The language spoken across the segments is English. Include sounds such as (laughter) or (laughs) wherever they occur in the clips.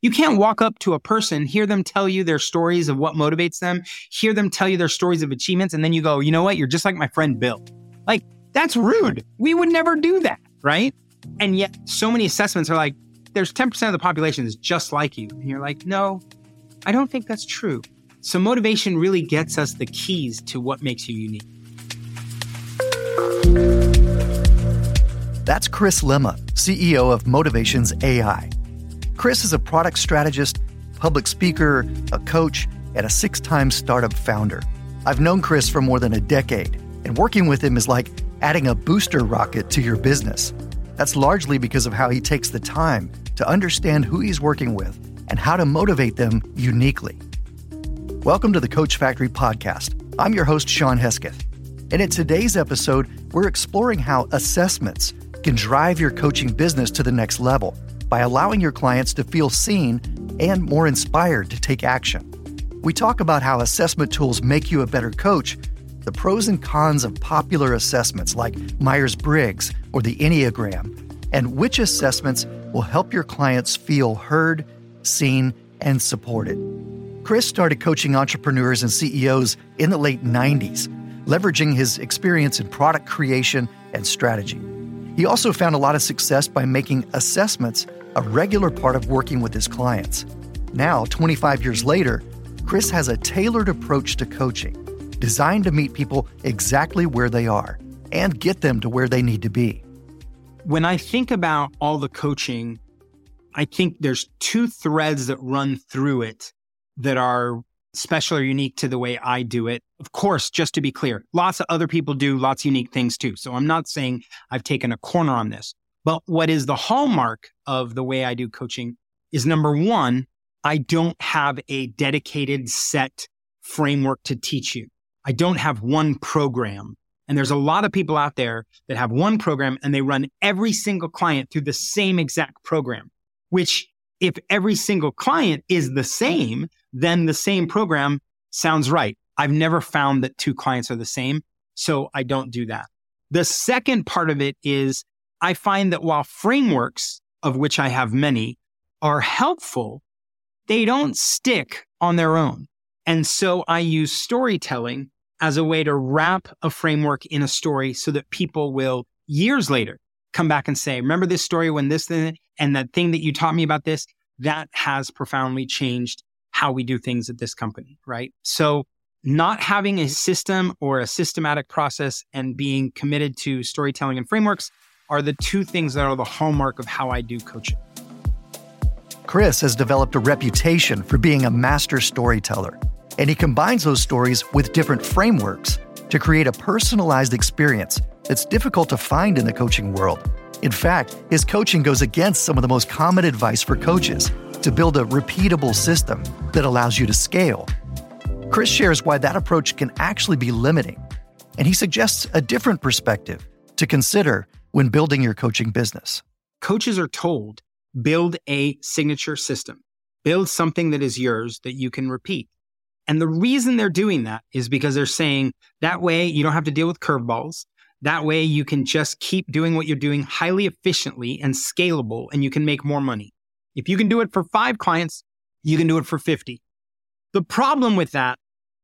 You can't walk up to a person, hear them tell you their stories of what motivates them, hear them tell you their stories of achievements, and then you go, you know what? You're just like my friend Bill. Like, that's rude. We would never do that, right? And yet, so many assessments are like, there's 10% of the population is just like you. And you're like, no, I don't think that's true. So, motivation really gets us the keys to what makes you unique. That's Chris Lema, CEO of Motivations AI. Chris is a product strategist, public speaker, a coach, and a six time startup founder. I've known Chris for more than a decade, and working with him is like adding a booster rocket to your business. That's largely because of how he takes the time to understand who he's working with and how to motivate them uniquely. Welcome to the Coach Factory podcast. I'm your host, Sean Hesketh. And in today's episode, we're exploring how assessments can drive your coaching business to the next level by allowing your clients to feel seen and more inspired to take action. We talk about how assessment tools make you a better coach, the pros and cons of popular assessments like Myers Briggs or the Enneagram, and which assessments will help your clients feel heard, seen, and supported. Chris started coaching entrepreneurs and CEOs in the late 90s, leveraging his experience in product creation and strategy. He also found a lot of success by making assessments a regular part of working with his clients. Now, 25 years later, Chris has a tailored approach to coaching, designed to meet people exactly where they are and get them to where they need to be. When I think about all the coaching, I think there's two threads that run through it that are special or unique to the way I do it. Of course, just to be clear, lots of other people do lots of unique things too. So I'm not saying I've taken a corner on this. But what is the hallmark of the way I do coaching is number one, I don't have a dedicated set framework to teach you. I don't have one program. And there's a lot of people out there that have one program and they run every single client through the same exact program, which if every single client is the same, then the same program sounds right. I've never found that two clients are the same. So I don't do that. The second part of it is I find that while frameworks, of which I have many, are helpful, they don't stick on their own. And so I use storytelling as a way to wrap a framework in a story so that people will years later come back and say, remember this story when this thing and that thing that you taught me about this, that has profoundly changed how we do things at this company, right? So not having a system or a systematic process and being committed to storytelling and frameworks are the two things that are the hallmark of how I do coaching. Chris has developed a reputation for being a master storyteller, and he combines those stories with different frameworks to create a personalized experience that's difficult to find in the coaching world. In fact, his coaching goes against some of the most common advice for coaches to build a repeatable system that allows you to scale. Chris shares why that approach can actually be limiting, and he suggests a different perspective to consider when building your coaching business? Coaches are told build a signature system, build something that is yours that you can repeat. And the reason they're doing that is because they're saying that way you don't have to deal with curveballs. That way you can just keep doing what you're doing highly efficiently and scalable, and you can make more money. If you can do it for five clients, you can do it for 50. The problem with that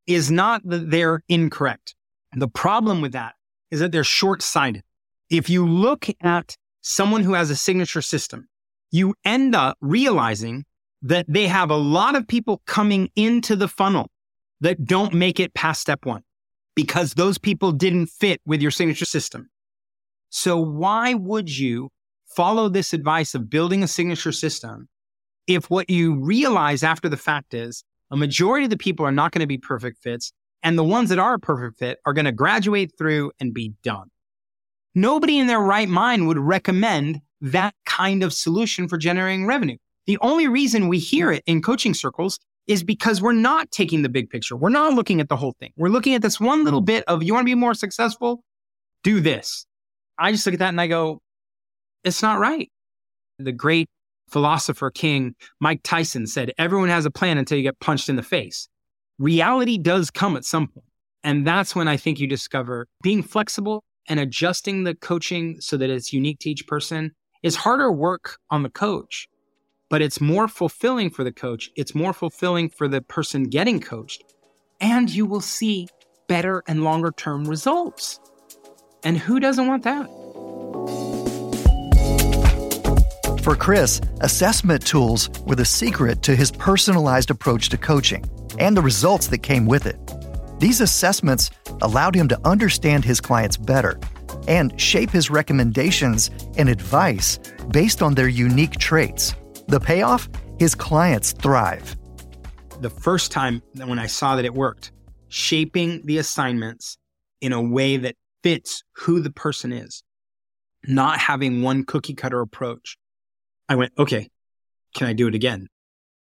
is not that they're incorrect. The problem with that is that they're short sighted. If you look at someone who has a signature system, you end up realizing that they have a lot of people coming into the funnel that don't make it past step one because those people didn't fit with your signature system. So why would you follow this advice of building a signature system if what you realize after the fact is a majority of the people are not going to be perfect fits and the ones that are a perfect fit are going to graduate through and be done? Nobody in their right mind would recommend that kind of solution for generating revenue. The only reason we hear it in coaching circles is because we're not taking the big picture. We're not looking at the whole thing. We're looking at this one little bit of you want to be more successful? Do this. I just look at that and I go, it's not right. The great philosopher king Mike Tyson said, everyone has a plan until you get punched in the face. Reality does come at some point. And that's when I think you discover being flexible and adjusting the coaching so that it's unique to each person is harder work on the coach, but it's more fulfilling for the coach. It's more fulfilling for the person getting coached. And you will see better and longer term results. And who doesn't want that? For Chris, assessment tools were the secret to his personalized approach to coaching and the results that came with it. These assessments allowed him to understand his clients better and shape his recommendations and advice based on their unique traits. The payoff? His clients thrive. The first time when I saw that it worked, shaping the assignments in a way that fits who the person is, not having one cookie cutter approach, I went, okay, can I do it again?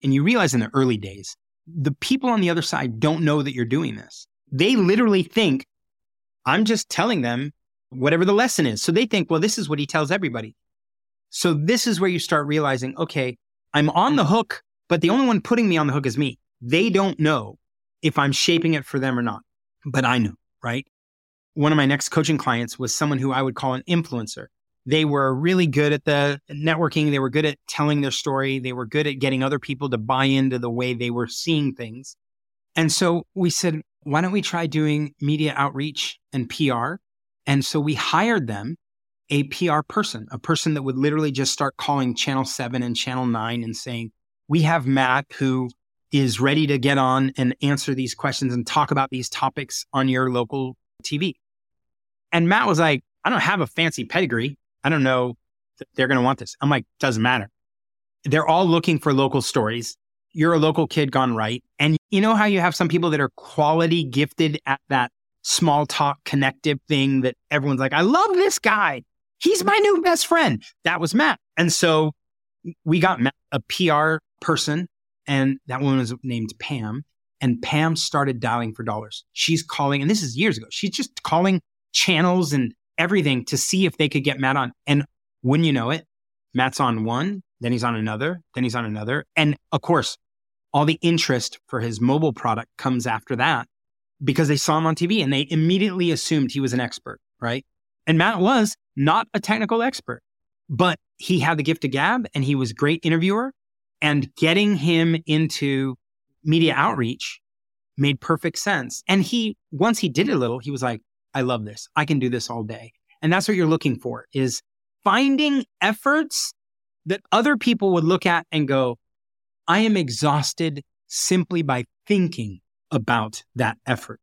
And you realize in the early days, the people on the other side don't know that you're doing this. They literally think, I'm just telling them whatever the lesson is. So they think, well, this is what he tells everybody. So this is where you start realizing, okay, I'm on the hook, but the only one putting me on the hook is me. They don't know if I'm shaping it for them or not, but I know, right? One of my next coaching clients was someone who I would call an influencer. They were really good at the networking. They were good at telling their story. They were good at getting other people to buy into the way they were seeing things. And so we said, why don't we try doing media outreach and PR? And so we hired them a PR person, a person that would literally just start calling Channel 7 and Channel 9 and saying, We have Matt who is ready to get on and answer these questions and talk about these topics on your local TV. And Matt was like, I don't have a fancy pedigree. I don't know they're going to want this. I'm like, doesn't matter. They're all looking for local stories. You're a local kid gone right. And you know how you have some people that are quality gifted at that small talk connective thing that everyone's like, I love this guy. He's my new best friend. That was Matt. And so we got Matt, a PR person, and that woman was named Pam. And Pam started dialing for dollars. She's calling, and this is years ago. She's just calling channels and everything to see if they could get Matt on. And when you know it, Matt's on one, then he's on another, then he's on another. And of course, all the interest for his mobile product comes after that because they saw him on TV and they immediately assumed he was an expert, right? And Matt was not a technical expert, but he had the gift of gab and he was a great interviewer. And getting him into media outreach made perfect sense. And he, once he did a little, he was like, I love this. I can do this all day. And that's what you're looking for is finding efforts that other people would look at and go, I am exhausted simply by thinking about that effort.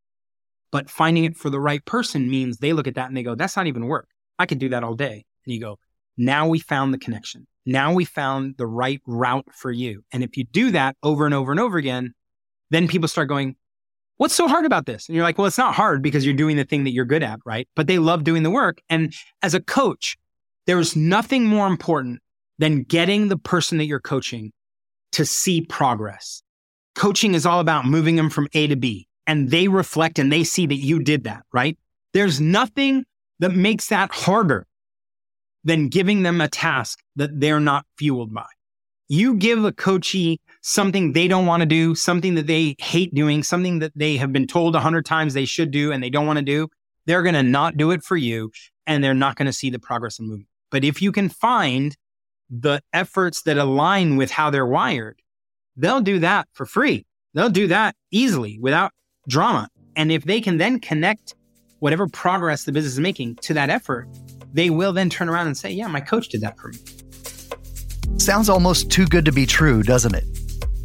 But finding it for the right person means they look at that and they go, that's not even work. I could do that all day. And you go, now we found the connection. Now we found the right route for you. And if you do that over and over and over again, then people start going, what's so hard about this? And you're like, well, it's not hard because you're doing the thing that you're good at, right? But they love doing the work. And as a coach, there's nothing more important than getting the person that you're coaching to see progress. Coaching is all about moving them from A to B and they reflect and they see that you did that, right? There's nothing that makes that harder than giving them a task that they're not fueled by. You give a coachee something they don't want to do, something that they hate doing, something that they have been told a hundred times they should do and they don't want to do. They're going to not do it for you and they're not going to see the progress and movement. But if you can find the efforts that align with how they're wired, they'll do that for free. They'll do that easily without drama. And if they can then connect whatever progress the business is making to that effort, they will then turn around and say, Yeah, my coach did that for me. Sounds almost too good to be true, doesn't it?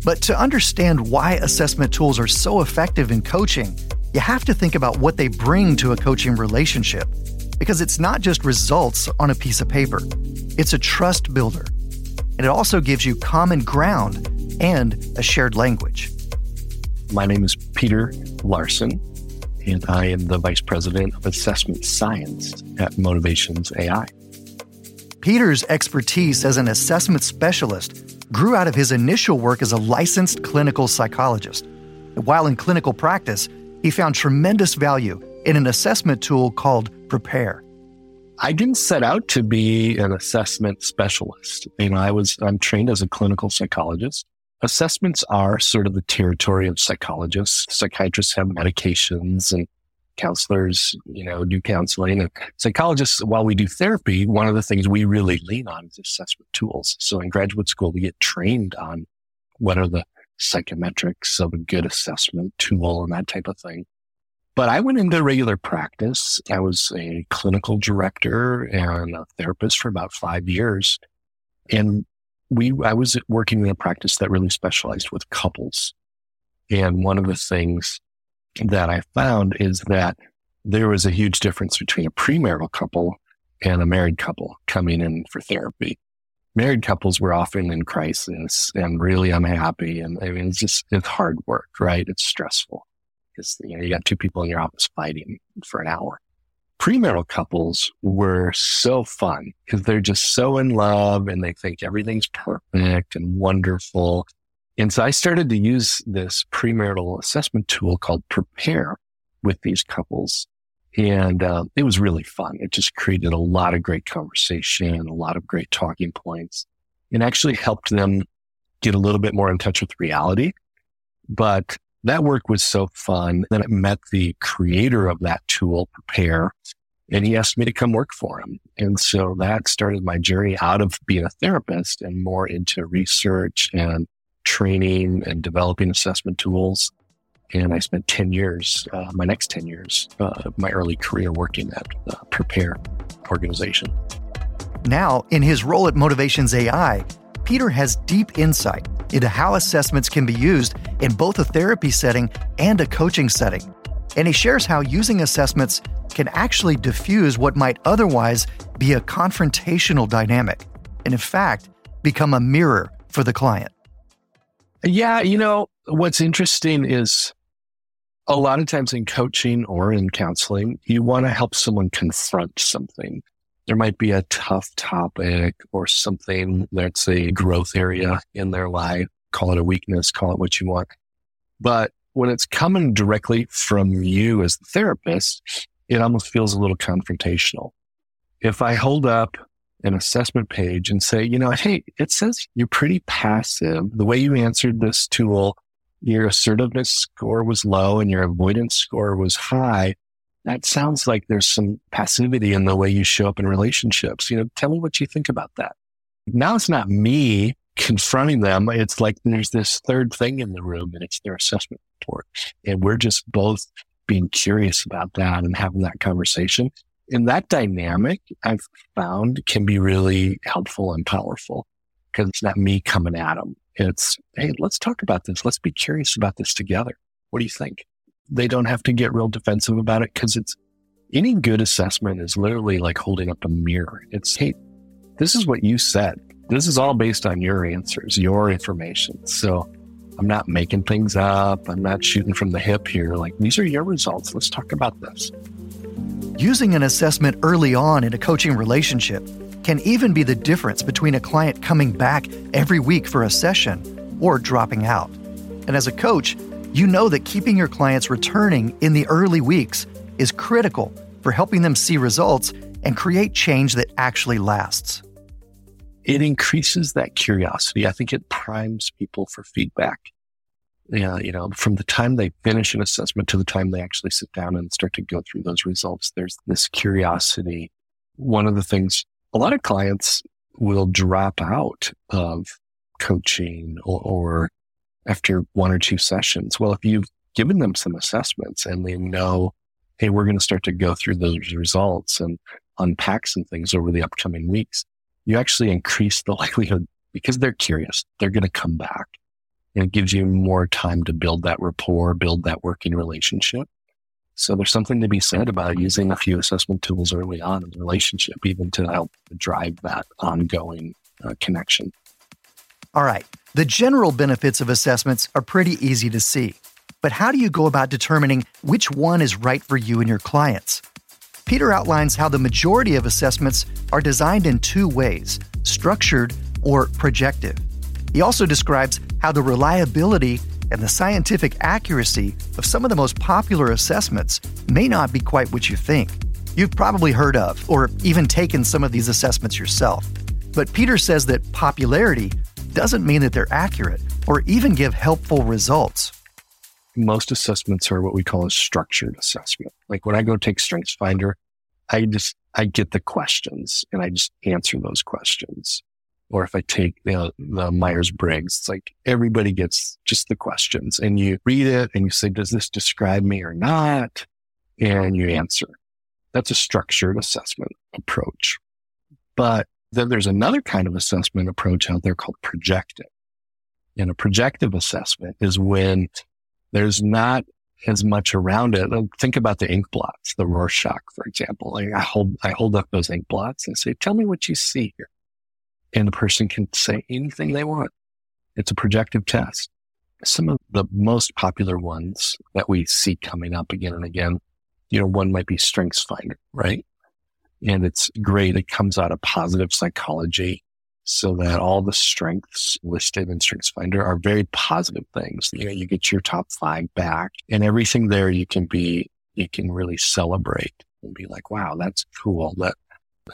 But to understand why assessment tools are so effective in coaching, you have to think about what they bring to a coaching relationship. Because it's not just results on a piece of paper, it's a trust builder. And it also gives you common ground and a shared language. My name is Peter Larson, and I am the Vice President of Assessment Science at Motivations AI. Peter's expertise as an assessment specialist grew out of his initial work as a licensed clinical psychologist. While in clinical practice, he found tremendous value in an assessment tool called Prepare. I didn't set out to be an assessment specialist. You know, I was I'm trained as a clinical psychologist. Assessments are sort of the territory of psychologists. Psychiatrists have medications and counselors, you know, do counseling and psychologists, while we do therapy, one of the things we really lean on is assessment tools. So in graduate school, we get trained on what are the psychometrics of a good assessment tool and that type of thing. But I went into regular practice. I was a clinical director and a therapist for about five years. And we, I was working in a practice that really specialized with couples. And one of the things that I found is that there was a huge difference between a premarital couple and a married couple coming in for therapy. Married couples were often in crisis and really unhappy. And I mean, it's just, it's hard work, right? It's stressful because, you know, you got two people in your office fighting for an hour. Premarital couples were so fun because they're just so in love and they think everything's perfect and wonderful. And so I started to use this premarital assessment tool called Prepare with these couples. And uh, it was really fun. It just created a lot of great conversation, a lot of great talking points, and actually helped them get a little bit more in touch with reality. But that work was so fun. Then I met the creator of that tool, Prepare, and he asked me to come work for him. And so that started my journey out of being a therapist and more into research and training and developing assessment tools. And I spent 10 years, uh, my next 10 years, uh, my early career working at uh, Prepare organization. Now, in his role at Motivations AI, Peter has deep insight into how assessments can be used in both a therapy setting and a coaching setting. And he shares how using assessments can actually diffuse what might otherwise be a confrontational dynamic, and in fact, become a mirror for the client. Yeah, you know, what's interesting is a lot of times in coaching or in counseling, you want to help someone confront something. There might be a tough topic or something that's a growth area in their life. Call it a weakness, call it what you want. But when it's coming directly from you as the therapist, it almost feels a little confrontational. If I hold up an assessment page and say, you know, hey, it says you're pretty passive. The way you answered this tool, your assertiveness score was low and your avoidance score was high. That sounds like there's some passivity in the way you show up in relationships. You know, tell me what you think about that. Now it's not me confronting them. It's like there's this third thing in the room and it's their assessment report. And we're just both being curious about that and having that conversation. And that dynamic I've found can be really helpful and powerful because it's not me coming at them. It's, Hey, let's talk about this. Let's be curious about this together. What do you think? They don't have to get real defensive about it because it's any good assessment is literally like holding up a mirror. It's, Hey, this is what you said. This is all based on your answers, your information. So I'm not making things up. I'm not shooting from the hip here. Like these are your results. Let's talk about this. Using an assessment early on in a coaching relationship can even be the difference between a client coming back every week for a session or dropping out. And as a coach, you know that keeping your clients returning in the early weeks is critical for helping them see results and create change that actually lasts. It increases that curiosity. I think it primes people for feedback yeah, you know, from the time they finish an assessment to the time they actually sit down and start to go through those results, there's this curiosity. One of the things a lot of clients will drop out of coaching or, or after one or two sessions. Well, if you've given them some assessments and they know, Hey, we're going to start to go through those results and unpack some things over the upcoming weeks. You actually increase the (laughs) likelihood because they're curious. They're going to come back it gives you more time to build that rapport, build that working relationship. So there's something to be said about using a few assessment tools early on in the relationship, even to help drive that ongoing uh, connection. All right. The general benefits of assessments are pretty easy to see. But how do you go about determining which one is right for you and your clients? Peter outlines how the majority of assessments are designed in two ways structured or projective. He also describes how the reliability and the scientific accuracy of some of the most popular assessments may not be quite what you think. You've probably heard of or even taken some of these assessments yourself. But Peter says that popularity doesn't mean that they're accurate or even give helpful results. most assessments are what we call a structured assessment. Like when I go take StrengthsFinder, I just, I get the questions and I just answer those questions. Or if I take the, Myers Briggs, it's like everybody gets just the questions and you read it and you say, does this describe me or not? And you answer. That's a structured assessment approach. But then there's another kind of assessment approach out there called projective. And a projective assessment is when there's not as much around it. Think about the ink blots, the Rorschach, for example. Like I hold, I hold up those ink blots and say, tell me what you see here. And the person can say anything they want. It's a projective test. Some of the most popular ones that we see coming up again and again, you know, one might be StrengthsFinder, right? And it's great. It comes out of positive psychology so that all the strengths listed in StrengthsFinder are very positive things. You know, you get your top five back and everything there you can be, you can really celebrate and be like, wow, that's cool that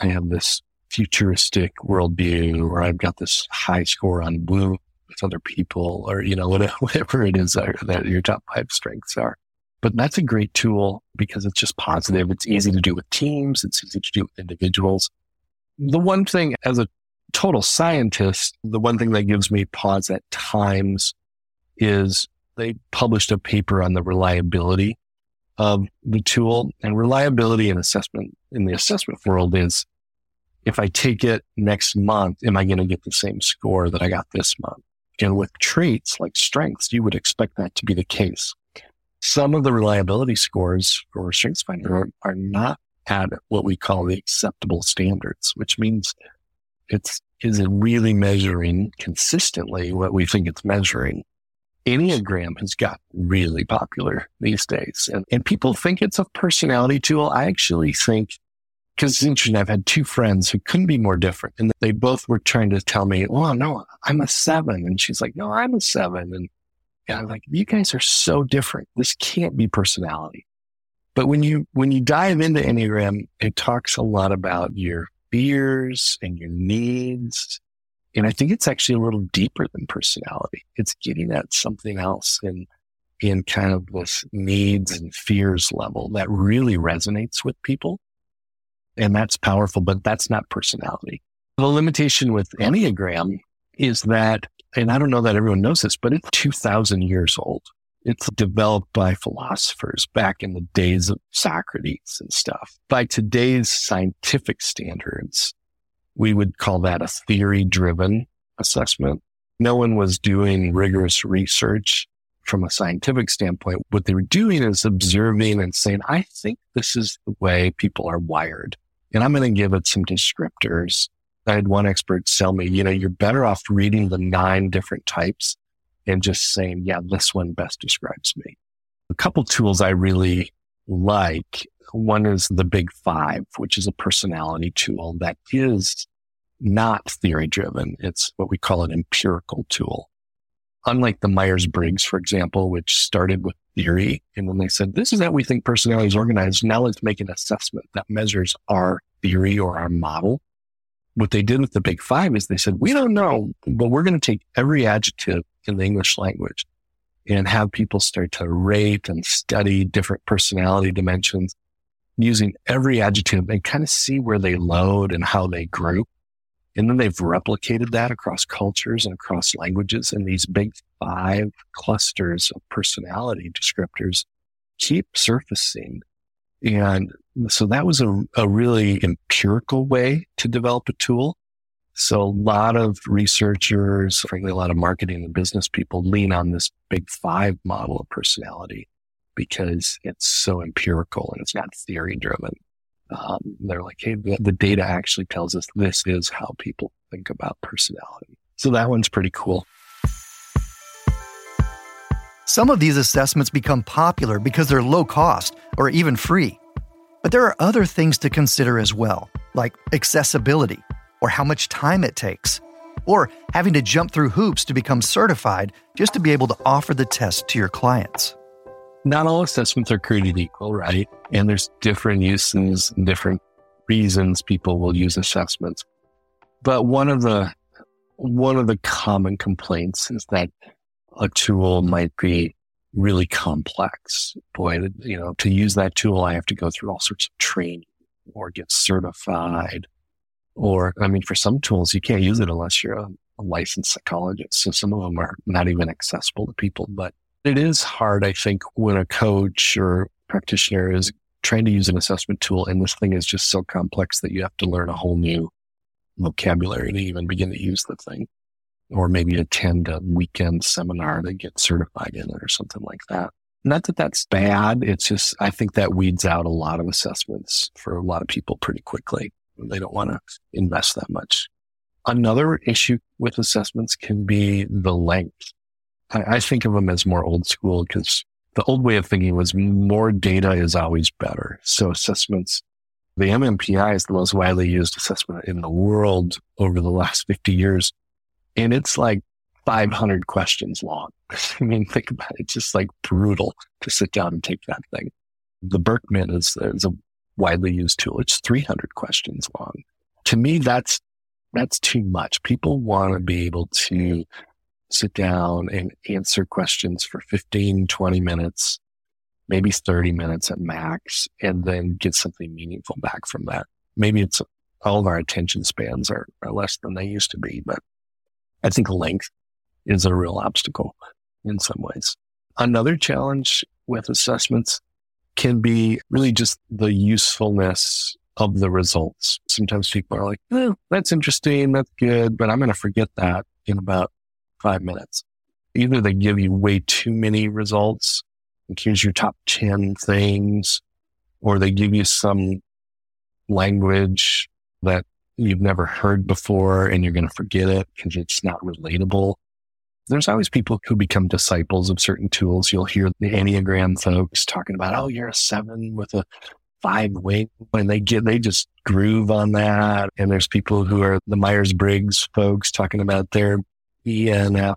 I have this futuristic worldview or I've got this high score on Bloom with other people or, you know, (laughs) whatever, it is that your top five strengths are. But that's a great tool because it's just positive. It's easy to do with teams. It's easy to do with individuals. The one thing as a total scientist, the one thing that gives me pause at times is they published a paper on the reliability of the tool and reliability and assessment in the assessment world is if I take it next month, am I going to get the same score that I got this month? And with traits like strengths, you would expect that to be the case. Some of the reliability scores for StrengthsFinder are, are not at what we call the acceptable standards, which means it's is it really measuring consistently what we think it's measuring. Enneagram has got really popular these days and, and people think it's a personality tool. I actually think interesting. I've had two friends who couldn't be more different and they both were trying to tell me, well, no, I'm a seven. And she's like, no, I'm a seven. And, and I'm like, you guys are so different. This can't be personality. But when you, when you dive into Enneagram, it talks a lot about your fears and your needs. And I think it's actually a little deeper than personality. It's getting at something else in, in kind of this needs and fears level that really resonates with people. And that's powerful, but that's not personality. The limitation with Enneagram is that, and I don't know that everyone knows this, but it's 2000 years old. It's developed by philosophers back in the days of Socrates and stuff. By today's scientific standards, we would call that a theory driven assessment. No one was doing rigorous research from a scientific standpoint. What they were doing is observing and saying, I think this is the way people are wired. And I'm going to give it some descriptors. I had one expert tell me, you know, you're better off reading the nine different types and just saying, yeah, this one best describes me. A couple tools I really like. One is the Big Five, which is a personality tool that is not theory driven. It's what we call an empirical tool. Unlike the Myers Briggs, for example, which started with theory. And when they said, this is how we think personality is organized, now let's make an assessment that measures our theory or our model. What they did with the big five is they said, we don't know, but we're going to take every adjective in the English language and have people start to rate and study different personality dimensions using every adjective and kind of see where they load and how they group. And then they've replicated that across cultures and across languages. And these big five clusters of personality descriptors keep surfacing. And so that was a, a really empirical way to develop a tool. So a lot of researchers, frankly, a lot of marketing and business people lean on this big five model of personality because it's so empirical and it's not theory driven. Um, they're like, hey, the, the data actually tells us this is how people think about personality. So that one's pretty cool. Some of these assessments become popular because they're low cost or even free. But there are other things to consider as well, like accessibility or how much time it takes, or having to jump through hoops to become certified just to be able to offer the test to your clients. Not all assessments are created equal, right? And there's different uses and different reasons people will use assessments. But one of the one of the common complaints is that a tool might be really complex. Boy, you know, to use that tool, I have to go through all sorts of training or get certified. Or, I mean, for some tools, you can't use it unless you're a, a licensed psychologist. So some of them are not even accessible to people, but it is hard, I think, when a coach or practitioner is trying to use an assessment tool and this thing is just so complex that you have to learn a whole new vocabulary to even begin to use the thing or maybe attend a weekend seminar to get certified in it or something like that. Not that that's bad. It's just, I think that weeds out a lot of assessments for a lot of people pretty quickly. They don't want to invest that much. Another issue with assessments can be the length. I, I think of them as more old school because the old way of thinking was more data is always better. So assessments, the MMPI is the most widely used assessment in the world over the last 50 years and it's like 500 questions long. (laughs) I mean, think about it. It's just like brutal to sit down and take that thing. The Birkman is, is a widely used tool. It's 300 questions long. To me, that's, that's too much. People want to be able to sit down and answer questions for 15, 20 minutes, maybe 30 minutes at max, and then get something meaningful back from that. Maybe it's all of our attention spans are, are less than they used to be, but I think length is a real obstacle in some ways. Another challenge with assessments can be really just the usefulness of the results. Sometimes people are like, oh, that's interesting. That's good, but I'm going to forget that in about five minutes. Either they give you way too many results, like here's your top 10 things, or they give you some language that you've never heard before and you're going to forget it because it's not relatable. There's always people who become disciples of certain tools. You'll hear the Enneagram folks talking about, oh, you're a seven with a five wing and they get, they just groove on that. And there's people who are the Myers Briggs folks talking about their ENFP,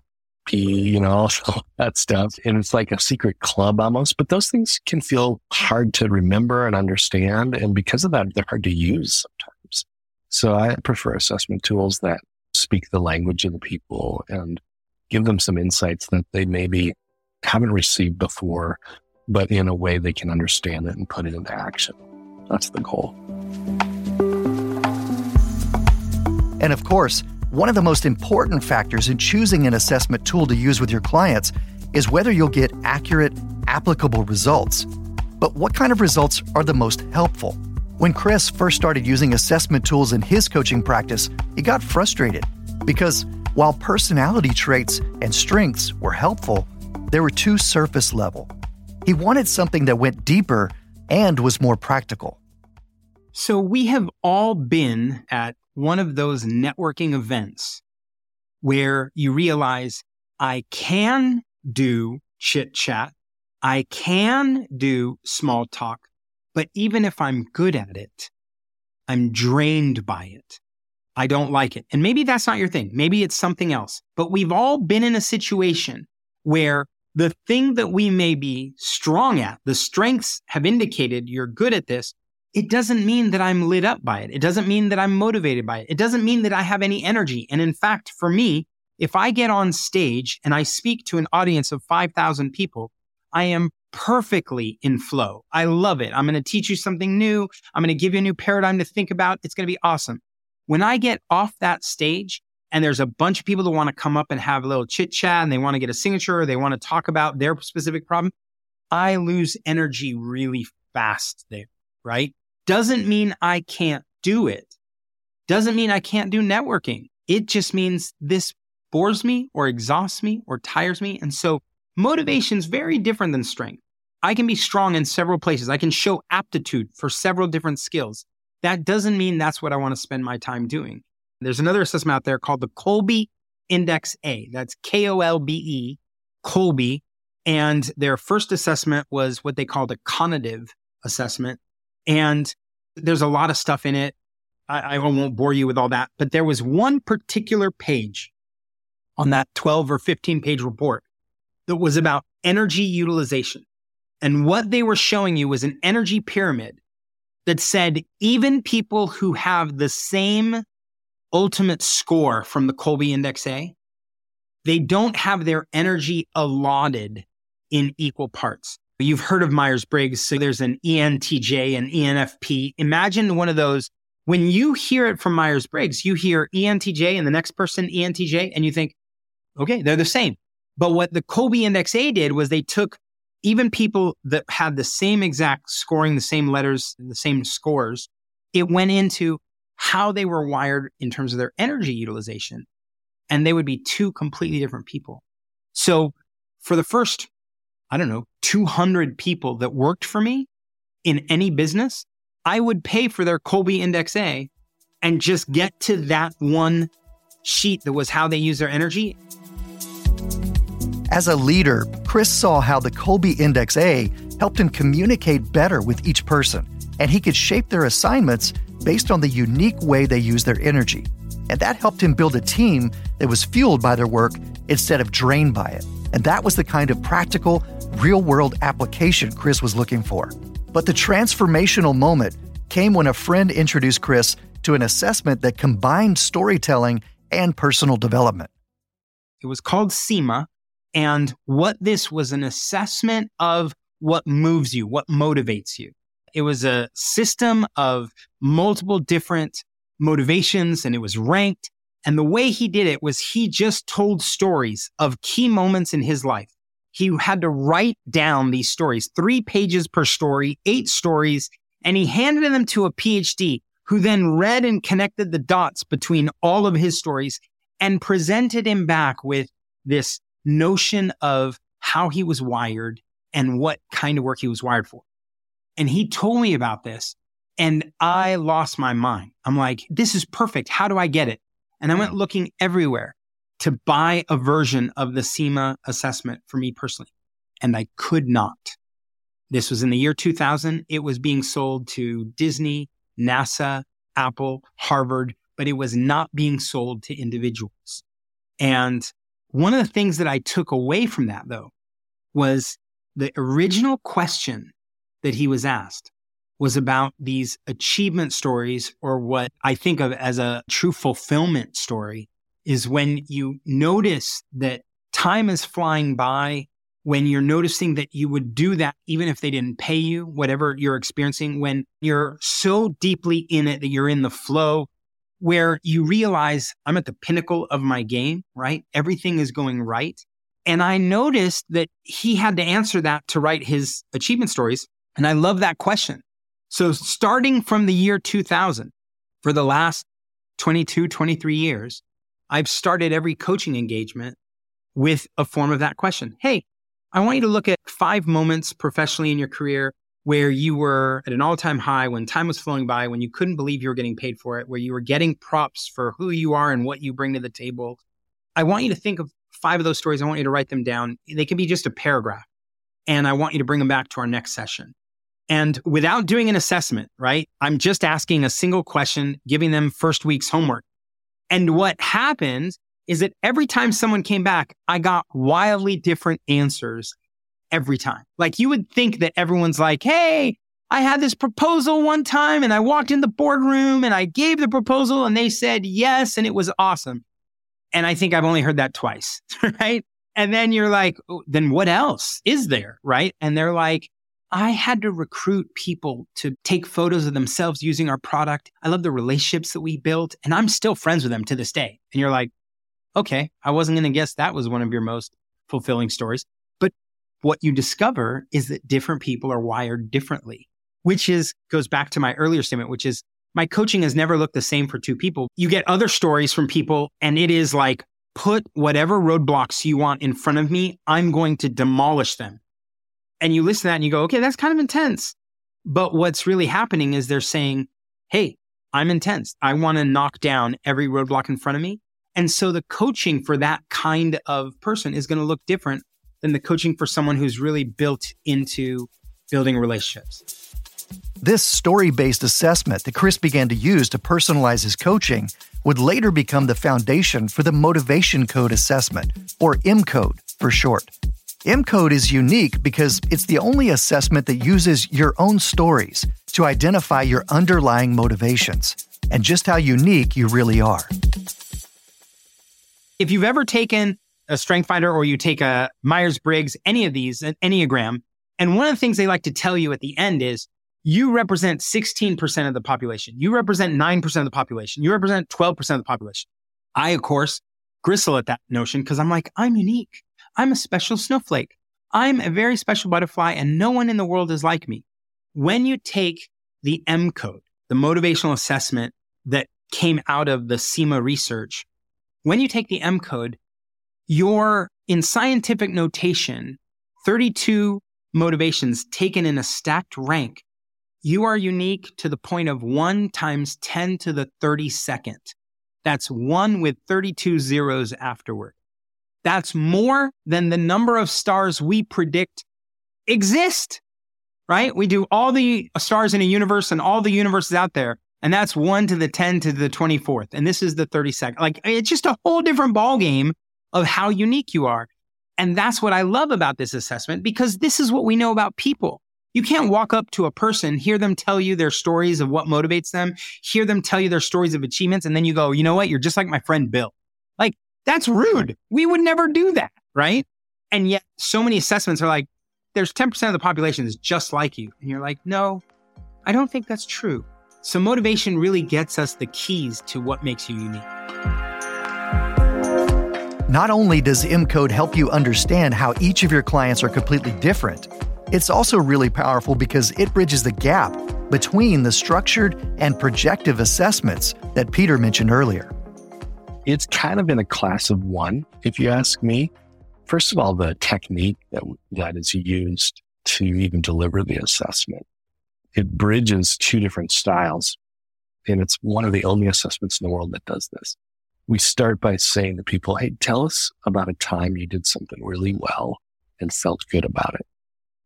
you know, all (laughs) that stuff. And it's like a secret club almost, but those things can feel hard to remember and understand. And because of that, they're hard to use sometimes. So I prefer assessment tools that speak the language of the people and give them some insights that they maybe haven't received before, but in a way they can understand it and put it into action. That's the goal. And of course, one of the most important factors in choosing an assessment tool to use with your clients is whether you'll get accurate, applicable results. But what kind of results are the most helpful? When Chris first started using assessment tools in his coaching practice, he got frustrated because while personality traits and strengths were helpful, they were too surface level. He wanted something that went deeper and was more practical. So, we have all been at one of those networking events where you realize I can do chit chat, I can do small talk, but even if I'm good at it, I'm drained by it. I don't like it. And maybe that's not your thing. Maybe it's something else. But we've all been in a situation where the thing that we may be strong at, the strengths have indicated you're good at this. It doesn't mean that I'm lit up by it. It doesn't mean that I'm motivated by it. It doesn't mean that I have any energy. And in fact, for me, if I get on stage and I speak to an audience of 5,000 people, I am perfectly in flow. I love it. I'm going to teach you something new. I'm going to give you a new paradigm to think about. It's going to be awesome. When I get off that stage and there's a bunch of people that want to come up and have a little chit chat and they want to get a signature or they want to talk about their specific problem, I lose energy really fast there, right? Doesn't mean I can't do it. Doesn't mean I can't do networking. It just means this bores me or exhausts me or tires me. And so motivation is very different than strength. I can be strong in several places. I can show aptitude for several different skills. That doesn't mean that's what I want to spend my time doing. There's another assessment out there called the Kolbe Index A. That's K O L B E, Kolbe. And their first assessment was what they called a conative assessment. And there's a lot of stuff in it. I, I won't bore you with all that, but there was one particular page on that 12 or 15 page report that was about energy utilization. And what they were showing you was an energy pyramid that said even people who have the same ultimate score from the Kolbe Index A, they don't have their energy allotted in equal parts. You've heard of Myers Briggs. So there's an ENTJ and ENFP. Imagine one of those. When you hear it from Myers Briggs, you hear ENTJ and the next person ENTJ, and you think, okay, they're the same. But what the Kolbe Index A did was they took even people that had the same exact scoring, the same letters, the same scores, it went into how they were wired in terms of their energy utilization. And they would be two completely different people. So for the first, I don't know, 200 people that worked for me in any business, I would pay for their Kolbe Index A and just get to that one sheet that was how they use their energy. As a leader, Chris saw how the Kolbe Index A helped him communicate better with each person, and he could shape their assignments based on the unique way they use their energy. And that helped him build a team that was fueled by their work instead of drained by it. And that was the kind of practical, real world application Chris was looking for. But the transformational moment came when a friend introduced Chris to an assessment that combined storytelling and personal development. It was called SIMA. and what this was an assessment of what moves you, what motivates you. It was a system of multiple different motivations and it was ranked. And the way he did it was he just told stories of key moments in his life. He had to write down these stories, three pages per story, eight stories, and he handed them to a PhD who then read and connected the dots between all of his stories and presented him back with this notion of how he was wired and what kind of work he was wired for. And he told me about this and I lost my mind. I'm like, this is perfect. How do I get it? And I went mm. looking everywhere to buy a version of the SIMA assessment for me personally. And I could not. This was in the year 2000. It was being sold to Disney, NASA, Apple, Harvard, but it was not being sold to individuals. And one of the things that I took away from that, though, was the original question that he was asked was about these achievement stories, or what I think of as a true fulfillment story, is when you notice that time is flying by, when you're noticing that you would do that even if they didn't pay you, whatever you're experiencing, when you're so deeply in it that you're in the flow, where you realize I'm at the pinnacle of my game, right? Everything is going right. And I noticed that he had to answer that to write his achievement stories. And I love that question. So starting from the year 2000, for the last 22, 23 years, I've started every coaching engagement with a form of that question. Hey, I want you to look at five moments professionally in your career where you were at an all time high, when time was flowing by, when you couldn't believe you were getting paid for it, where you were getting props for who you are and what you bring to the table. I want you to think of five of those stories. I want you to write them down. They can be just a paragraph. And I want you to bring them back to our next session. And without doing an assessment, right? I'm just asking a single question, giving them first week's homework. And what happened is that every time someone came back, I got wildly different answers every time. Like you would think that everyone's like, hey, I had this proposal one time and I walked in the boardroom and I gave the proposal and they said yes and it was awesome. And I think I've only heard that twice, (laughs) right? And then you're like, oh, then what else is there, right? And they're like, I had to recruit people to take photos of themselves using our product. I love the relationships that we built and I'm still friends with them to this day. And you're like, okay, I wasn't going to guess that was one of your most fulfilling stories But what you discover is that different people are wired differently, which is goes back to my earlier statement, which is my coaching has never looked the same for two people. You get other stories from people and it is like, put whatever roadblocks you want in front of me. I'm going to demolish them. And you listen to that and you go, okay, that's kind of intense. But what's really happening is they're saying, Hey, I'm intense. I want to knock down every roadblock in front of me. And so the coaching for that kind of person is going to look different than the coaching for someone who's really built into building relationships. This story based assessment that Chris began to use to personalize his coaching would later become the foundation for the Motivation Code Assessment, or MCODE for short. MCODE is unique because it's the only assessment that uses your own stories to identify your underlying motivations and just how unique you really are. If you've ever taken a strength finder or you take a Myers Briggs, any of these, an Enneagram. And one of the things they like to tell you at the end is you represent 16% of the population. You represent 9% of the population. You represent 12% of the population. I, of course, gristle at that notion because I'm like, I'm unique. I'm a special snowflake. I'm a very special butterfly and no one in the world is like me. When you take the M code, the motivational assessment that came out of the SIMA research, when you take the M code, you're in scientific notation, 32 motivations taken in a stacked rank. You are unique to the point of one times 10 to the 32nd. That's one with 32 zeros afterward. That's more than the number of stars we predict exist, right? We do all the stars in a universe and all the universes out there. And that's one to the 10 to the 24th. And this is the 32nd. Like it's just a whole different ball game of how unique you are. And that's what I love about this assessment because this is what we know about people. You can't walk up to a person, hear them tell you their stories of what motivates them, hear them tell you their stories of achievements, and then you go, you know what? You're just like my friend Bill. Like, that's rude. We would never do that, right? And yet, so many assessments are like, there's 10% of the population is just like you. And you're like, no, I don't think that's true. So, motivation really gets us the keys to what makes you unique. Not only does MCode help you understand how each of your clients are completely different, it's also really powerful because it bridges the gap between the structured and projective assessments that Peter mentioned earlier. It's kind of in a class of one, if you ask me. First of all, the technique that, that is used to even deliver the assessment. It bridges two different styles. And it's one of the only assessments in the world that does this. We start by saying to people, Hey, tell us about a time you did something really well and felt good about it.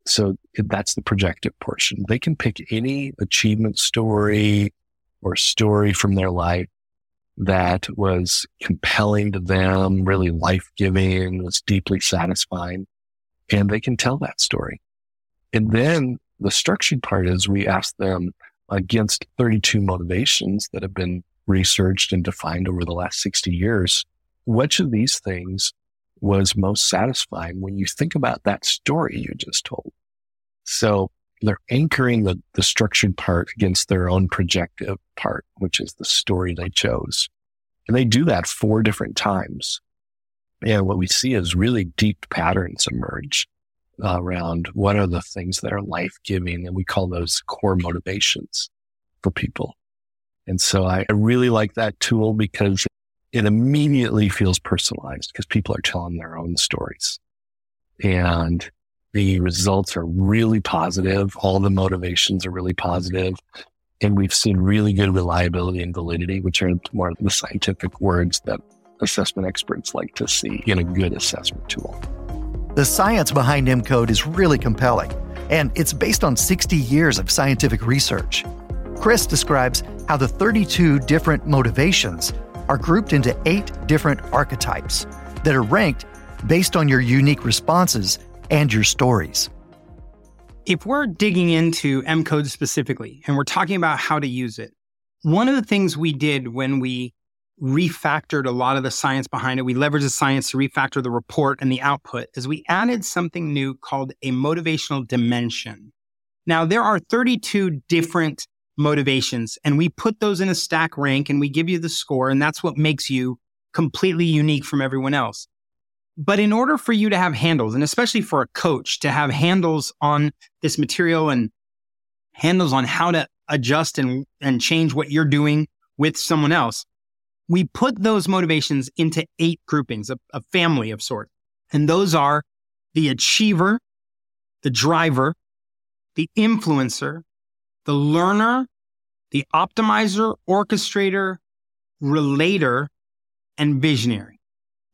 So that's the projective portion. They can pick any achievement story or story from their life that was compelling to them, really life giving, was deeply satisfying. And they can tell that story. And then the structured part is we ask them against 32 motivations that have been researched and defined over the last 60 years, which of these things was most satisfying when you think about that story you just told? So they're anchoring the, the structured part against their own projective part, which is the story they chose. And they do that four different times. And what we see is really deep patterns emerge around what are the things that are life giving. And we call those core motivations for people. And so I really like that tool because it immediately feels personalized because people are telling their own stories. And the results are really positive. All the motivations are really positive. And we've seen really good reliability and validity, which are more the scientific words that assessment experts like to see in a good assessment tool. The science behind MCode is really compelling, and it's based on 60 years of scientific research. Chris describes how the 32 different motivations are grouped into eight different archetypes that are ranked based on your unique responses and your stories. If we're digging into M code specifically and we're talking about how to use it, one of the things we did when we refactored a lot of the science behind it, we leveraged the science to refactor the report and the output, is we added something new called a motivational dimension. Now, there are 32 different motivations, and we put those in a stack rank and we give you the score, and that's what makes you completely unique from everyone else. But in order for you to have handles, and especially for a coach to have handles on this material and handles on how to adjust and, and change what you're doing with someone else, we put those motivations into eight groupings, a, a family of sorts. And those are the achiever, the driver, the influencer, the learner, the optimizer, orchestrator, relator, and visionary.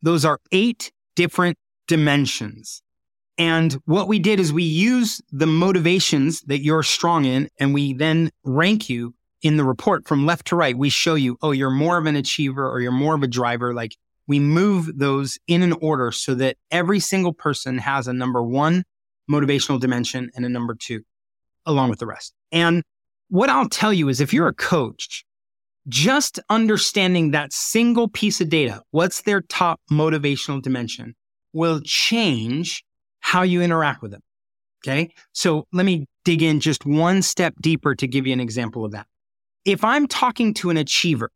Those are eight different dimensions. And what we did is we use the motivations that you're strong in, and we then rank you in the report from left to right. We show you, oh, you're more of an achiever or you're more of a driver. Like we move those in an order so that every single person has a number one motivational dimension and a number two along with the rest. And what I'll tell you is if you're a coach, just understanding that single piece of data, what's their top motivational dimension, will change how you interact with them. Okay. So let me dig in just one step deeper to give you an example of that. If I'm talking to an achiever,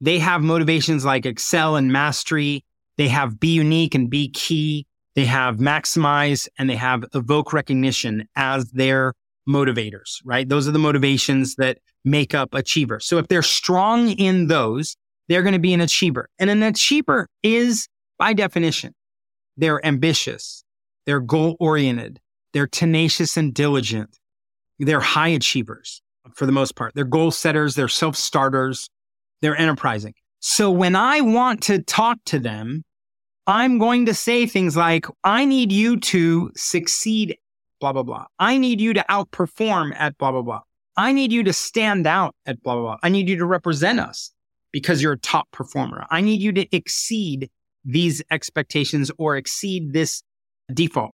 they have motivations like excel and mastery. They have be unique and be key. They have maximize and they have evoke recognition as their motivators, right? Those are the motivations that make up achiever. So if they're strong in those, they're going to be an achiever. And an achiever is by definition, they're ambitious. They're goal oriented. They're tenacious and diligent. They're high achievers for the most part. They're goal setters. They're self starters. They're enterprising. So when I want to talk to them, I'm going to say things like, I need you to succeed, blah, blah, blah. I need you to outperform at blah, blah, blah. I need you to stand out at blah, blah, blah. I need you to represent us because you're a top performer. I need you to exceed these expectations or exceed this default.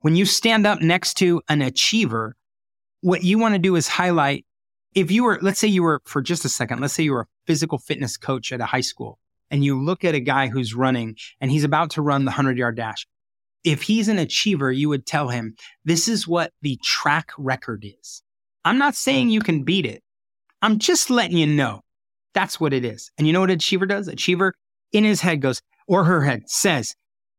When you stand up next to an achiever, what you want to do is highlight if you were, let's say you were for just a second, let's say you were a physical fitness coach at a high school and you look at a guy who's running and he's about to run the 100 yard dash. If he's an achiever, you would tell him, this is what the track record is. I'm not saying you can beat it. I'm just letting you know that's what it is. And you know what Achiever does? Achiever in his head goes, or her head says,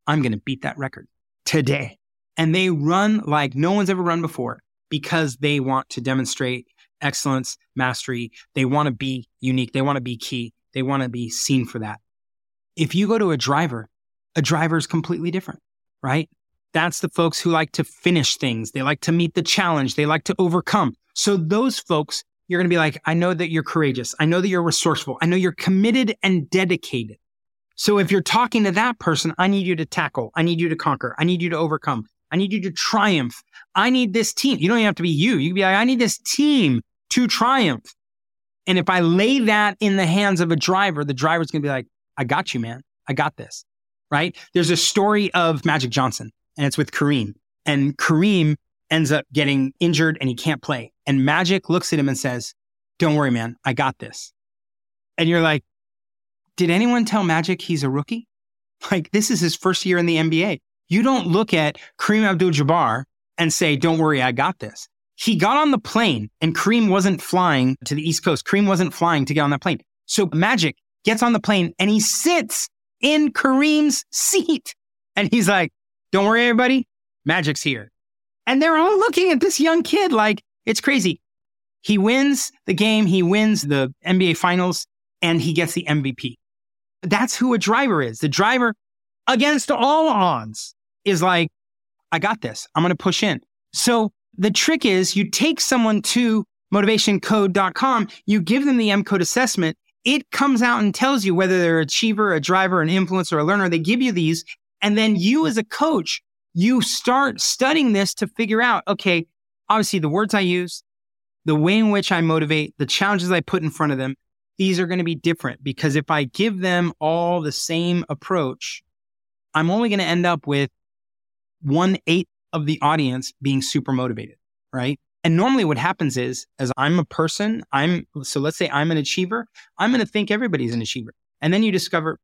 I'm going to beat that record today. And they run like no one's ever run before because they want to demonstrate excellence, mastery. They want to be unique. They want to be key. They want to be seen for that. If you go to a driver, a driver is completely different, right? That's the folks who like to finish things. They like to meet the challenge. They like to overcome. So those folks, you're going to be like, I know that you're courageous. I know that you're resourceful. I know you're committed and dedicated. So if you're talking to that person, I need you to tackle. I need you to conquer. I need you to overcome. I need you to triumph. I need this team. You don't even have to be you. You can be like, I need this team to triumph. And if I lay that in the hands of a driver, the driver's going to be like, I got you, man. I got this. Right. There's a story of Magic Johnson and it's with Kareem and Kareem ends up getting injured and he can't play. And Magic looks at him and says, don't worry, man. I got this. And you're like, did anyone tell Magic he's a rookie? (laughs) Like, this is his first year in the NBA. You don't look at Kareem Abdul Jabbar and say, don't worry, I got this. He got on the plane and Kareem wasn't flying to the East Coast. Kareem wasn't flying to get on that plane. So Magic gets on the plane and he sits in Kareem's seat. And he's like, don't worry, everybody. Magic's here. And they're all looking at this young kid like it's crazy. He wins the game. He wins the NBA finals and he gets the MVP. That's who a driver is. The driver, against all odds, is like, I got this. I'm going to push in. So the trick is you take someone to motivationcode.com, you give them the M code assessment. It comes out and tells you whether they're an achiever, a driver, an influencer, a learner. They give you these. And then you as a coach, you start studying this to figure out, okay, obviously the words I use, the way in which I motivate, the challenges I put in front of them, these are going to be different because if I give them all the same approach, I'm only going to end up with one eighth of the audience being super motivated, right? And normally what happens is, as I'm a person, I'm, so let's say I'm an achiever, I'm going to think everybody's an achiever. And then you discover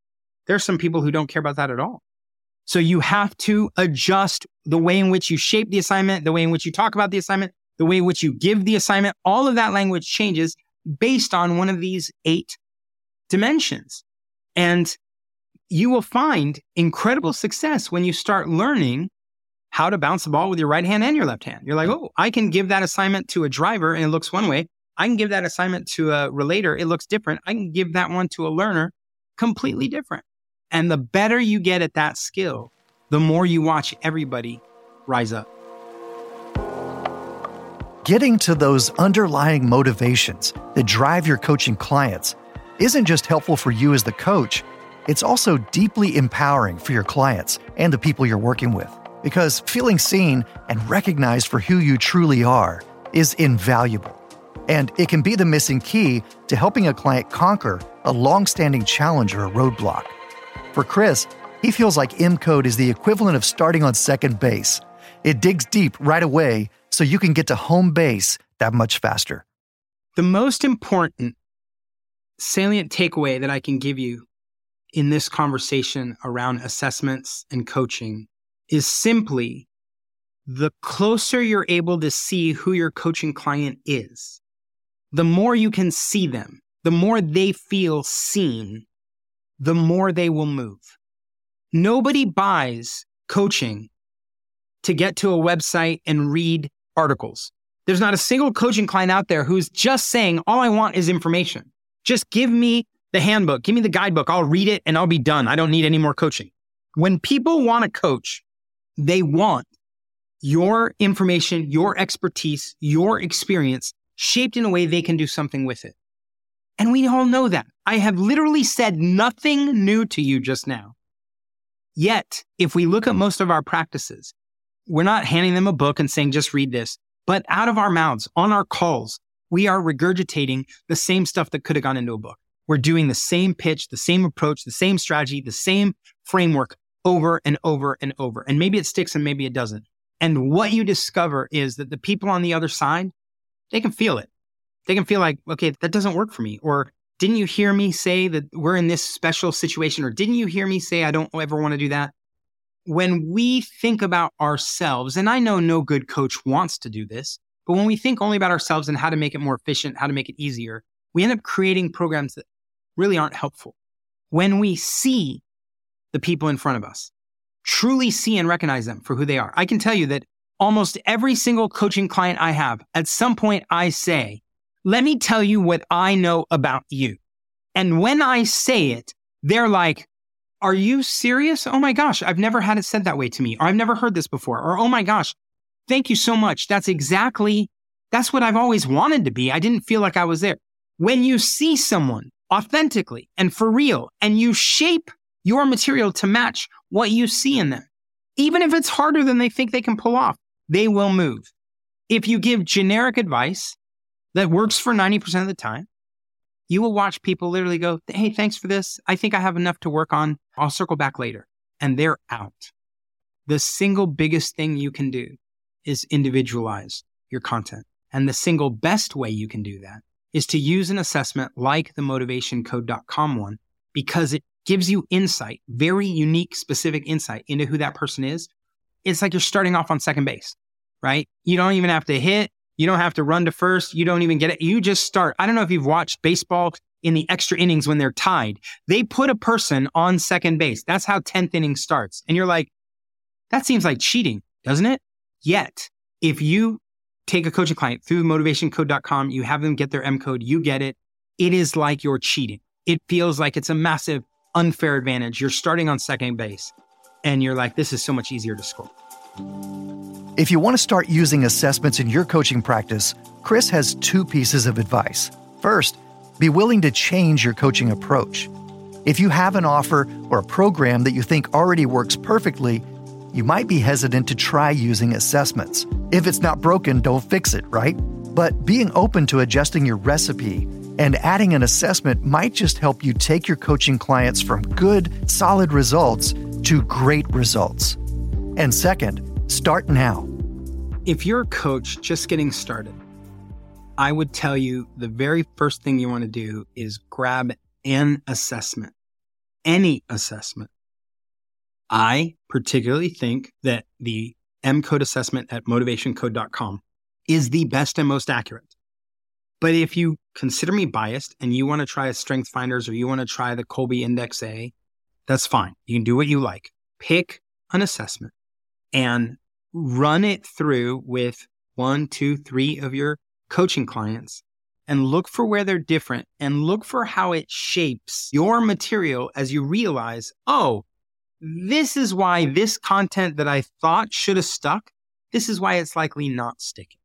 there's some people who don't care about that at all. So you have to adjust the way in which you shape the assignment, the way in which you talk about the assignment, the way in which you give the assignment. All of that language changes based on one of these eight dimensions. And you will find incredible success when you start learning how to bounce the ball with your right hand and your left hand. You're like, mm-hmm. oh, I can give that assignment to a driver and it looks one way. I can give that assignment to a relator. It looks different. I can give that one to a learner completely different. And the better you get at that skill, the more you watch everybody rise up. Getting to those underlying motivations that drive your coaching clients isn't just helpful for you as the coach, it's also deeply empowering for your clients and the people you're working with because feeling seen and recognized for who you truly are is invaluable. And it can be the missing key to helping a client conquer a long-standing challenge or a roadblock. For Chris, he feels like M Code is the equivalent of starting on second base. It digs deep right away so you can get to home base that much faster. The most important salient takeaway that I can give you in this conversation around assessments and coaching is simply the closer you're able to see who your coaching client is, the more you can see them, the more they feel seen, the more they will move. Nobody buys coaching to get to a website and read articles. There's not a single coaching client out there who's just saying, all I want is information. Just give me the handbook, give me the guidebook. I'll read it and I'll be done. I don't need any more coaching. When people want to coach, they want your information, your expertise, your experience shaped in a way they can do something with it. And we all know that. I have literally said nothing new to you just now. Yet, if we look at most of our practices, we're not handing them a book and saying, just read this, but out of our mouths, on our calls, we are regurgitating the same stuff that could have gone into a book. We're doing the same pitch, the same approach, the same strategy, the same framework over and over and over. And maybe it sticks and maybe it doesn't. And what you discover is that the people on the other side, they can feel it. They can feel like, okay, that doesn't work for me. Or didn't you hear me say that we're in this special situation? Or didn't you hear me say I don't ever want to do that? When we think about ourselves, and I know no good coach wants to do this, but when we think only about ourselves and how to make it more efficient, how to make it easier, we end up creating programs that really aren't helpful. When we see the people in front of us, truly see and recognize them for who they are. I can tell you that almost every single coaching client I have, at some point I say, let me tell you what I know about you. And when I say it, they're like, are you serious? Oh my gosh, I've never had it said that way to me, or I've never heard this before, or oh my gosh, thank you so much. That's exactly, that's what I've always wanted to be. I didn't feel like I was there. When you see someone authentically and for real, and you shape your material to match what you see in them. Even if it's harder than they think they can pull off, they will move. If you give generic advice that works for 90% of the time, you will watch people literally go, Hey, thanks for this. I think I have enough to work on. I'll circle back later. And they're out. The single biggest thing you can do is individualize your content. And the single best way you can do that is to use an assessment like the motivationcode.com one because it gives you insight, very unique, specific insight into who that person is. It's like you're starting off on second base, right? You don't even have to hit. You don't have to run to first. You don't even get it. You just start. I don't know if you've watched baseball in the extra innings when they're tied. They put a person on second base. That's how 10th inning starts. And you're like, that seems like cheating, doesn't it? Yet, if you take a coaching client through motivationcode.com, you have them get their M code, you get it. It is like you're cheating. It feels like it's a massive unfair advantage. You're starting on second base and you're like, this is so much easier to score. If you want to start using assessments in your coaching practice, Chris has two pieces of advice. First, be willing to change your coaching approach. If you have an offer or a program that you think already works perfectly, you might be hesitant to try using assessments. If it's not broken, don't fix it, right? But being open to adjusting your recipe and adding an assessment might just help you take your coaching clients from good, solid results to great results. And second, start now. If you're a coach just getting started, I would tell you the very first thing you want to do is grab an assessment, any assessment. I particularly think that the M code assessment at motivationcode.com is the best and most accurate. But if you consider me biased and you want to try a strength finders or you want to try the Kolbe Index A, that's fine. You can do what you like. Pick an assessment and run it through with one, two, three of your coaching clients and look for where they're different and look for how it shapes your material as you realize, oh, this is why this content that I thought should have stuck, this is why it's likely not sticking.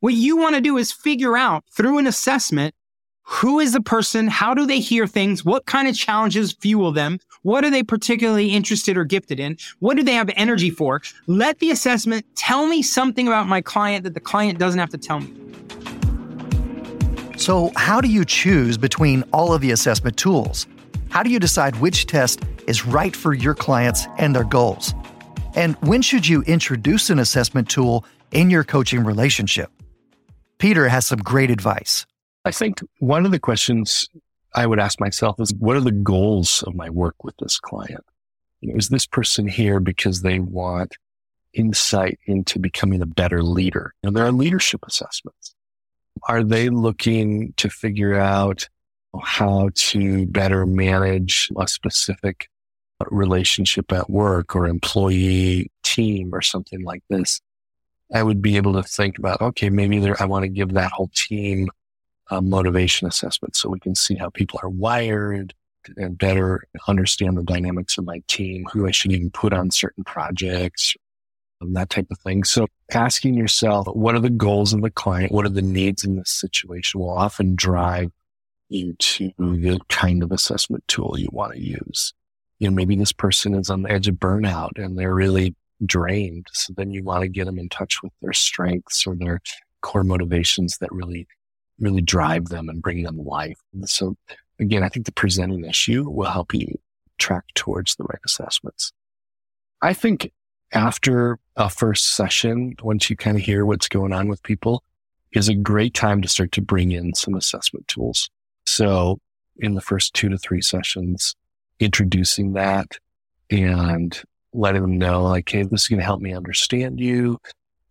What you want to do is figure out through an assessment who is the person? How do they hear things? What kind of challenges fuel them? What are they particularly interested or gifted in? What do they have energy for? Let the assessment tell me something about my client that the client doesn't have to tell me. So, how do you choose between all of the assessment tools? How do you decide which test is right for your clients and their goals? And when should you introduce an assessment tool in your coaching relationship? Peter has some great advice. I think one of the questions I would ask myself is what are the goals of my work with this client? You know, is this person here because they want insight into becoming a better leader? And there are leadership assessments. Are they looking to figure out how to better manage a specific relationship at work or employee team or something like this? I would be able to think about, okay, maybe there, I want to give that whole team a motivation assessment so we can see how people are wired and better understand the dynamics of my team, who I should even put on certain projects, and that type of thing. So asking yourself, what are the goals of the client? What are the needs in this situation will often drive you to the kind of assessment tool you want to use. You know, maybe this person is on the edge of burnout and they're really drained. So then you want to get them in touch with their strengths or their core motivations that really, really drive them and bring them life. So again, I think the presenting issue will help you track towards the right assessments. I think after a first session, once you kind of hear what's going on with people, is a great time to start to bring in some assessment tools. So in the first two to three sessions, introducing that and letting them know like, Hey, this is going to help me understand you.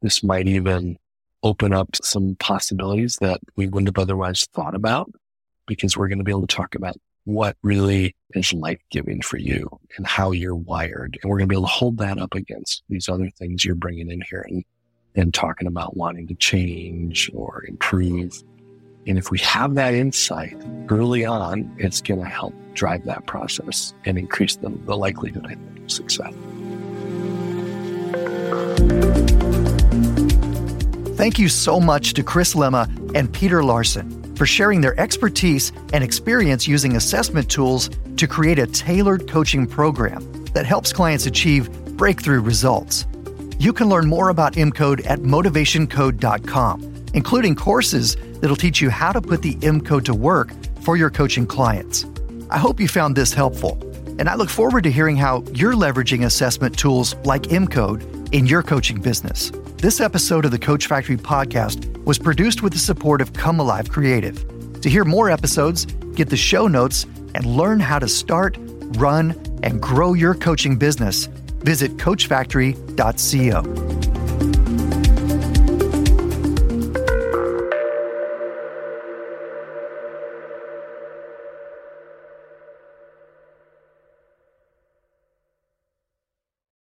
This might even open up some possibilities that we wouldn't have otherwise thought about because we're going to be able to talk about what really is life giving for you and how you're wired. And we're going to be able to hold that up against these other things you're bringing in here and, and talking about wanting to change or improve. And if we have that insight early on, it's going to help drive that process and increase the, the likelihood of success. Thank you so much to Chris Lema and Peter Larson for sharing their expertise and experience using assessment tools to create a tailored coaching program that helps clients achieve breakthrough results. You can learn more about MCode at motivationcode.com, including courses that'll teach you how to put the MCode to work for your coaching clients. I hope you found this helpful, and I look forward to hearing how you're leveraging assessment tools like MCode in your coaching business. This episode of the Coach Factory podcast was produced with the support of Come Alive Creative. To hear more episodes, get the show notes, and learn how to start, run, and grow your coaching business, visit CoachFactory.co.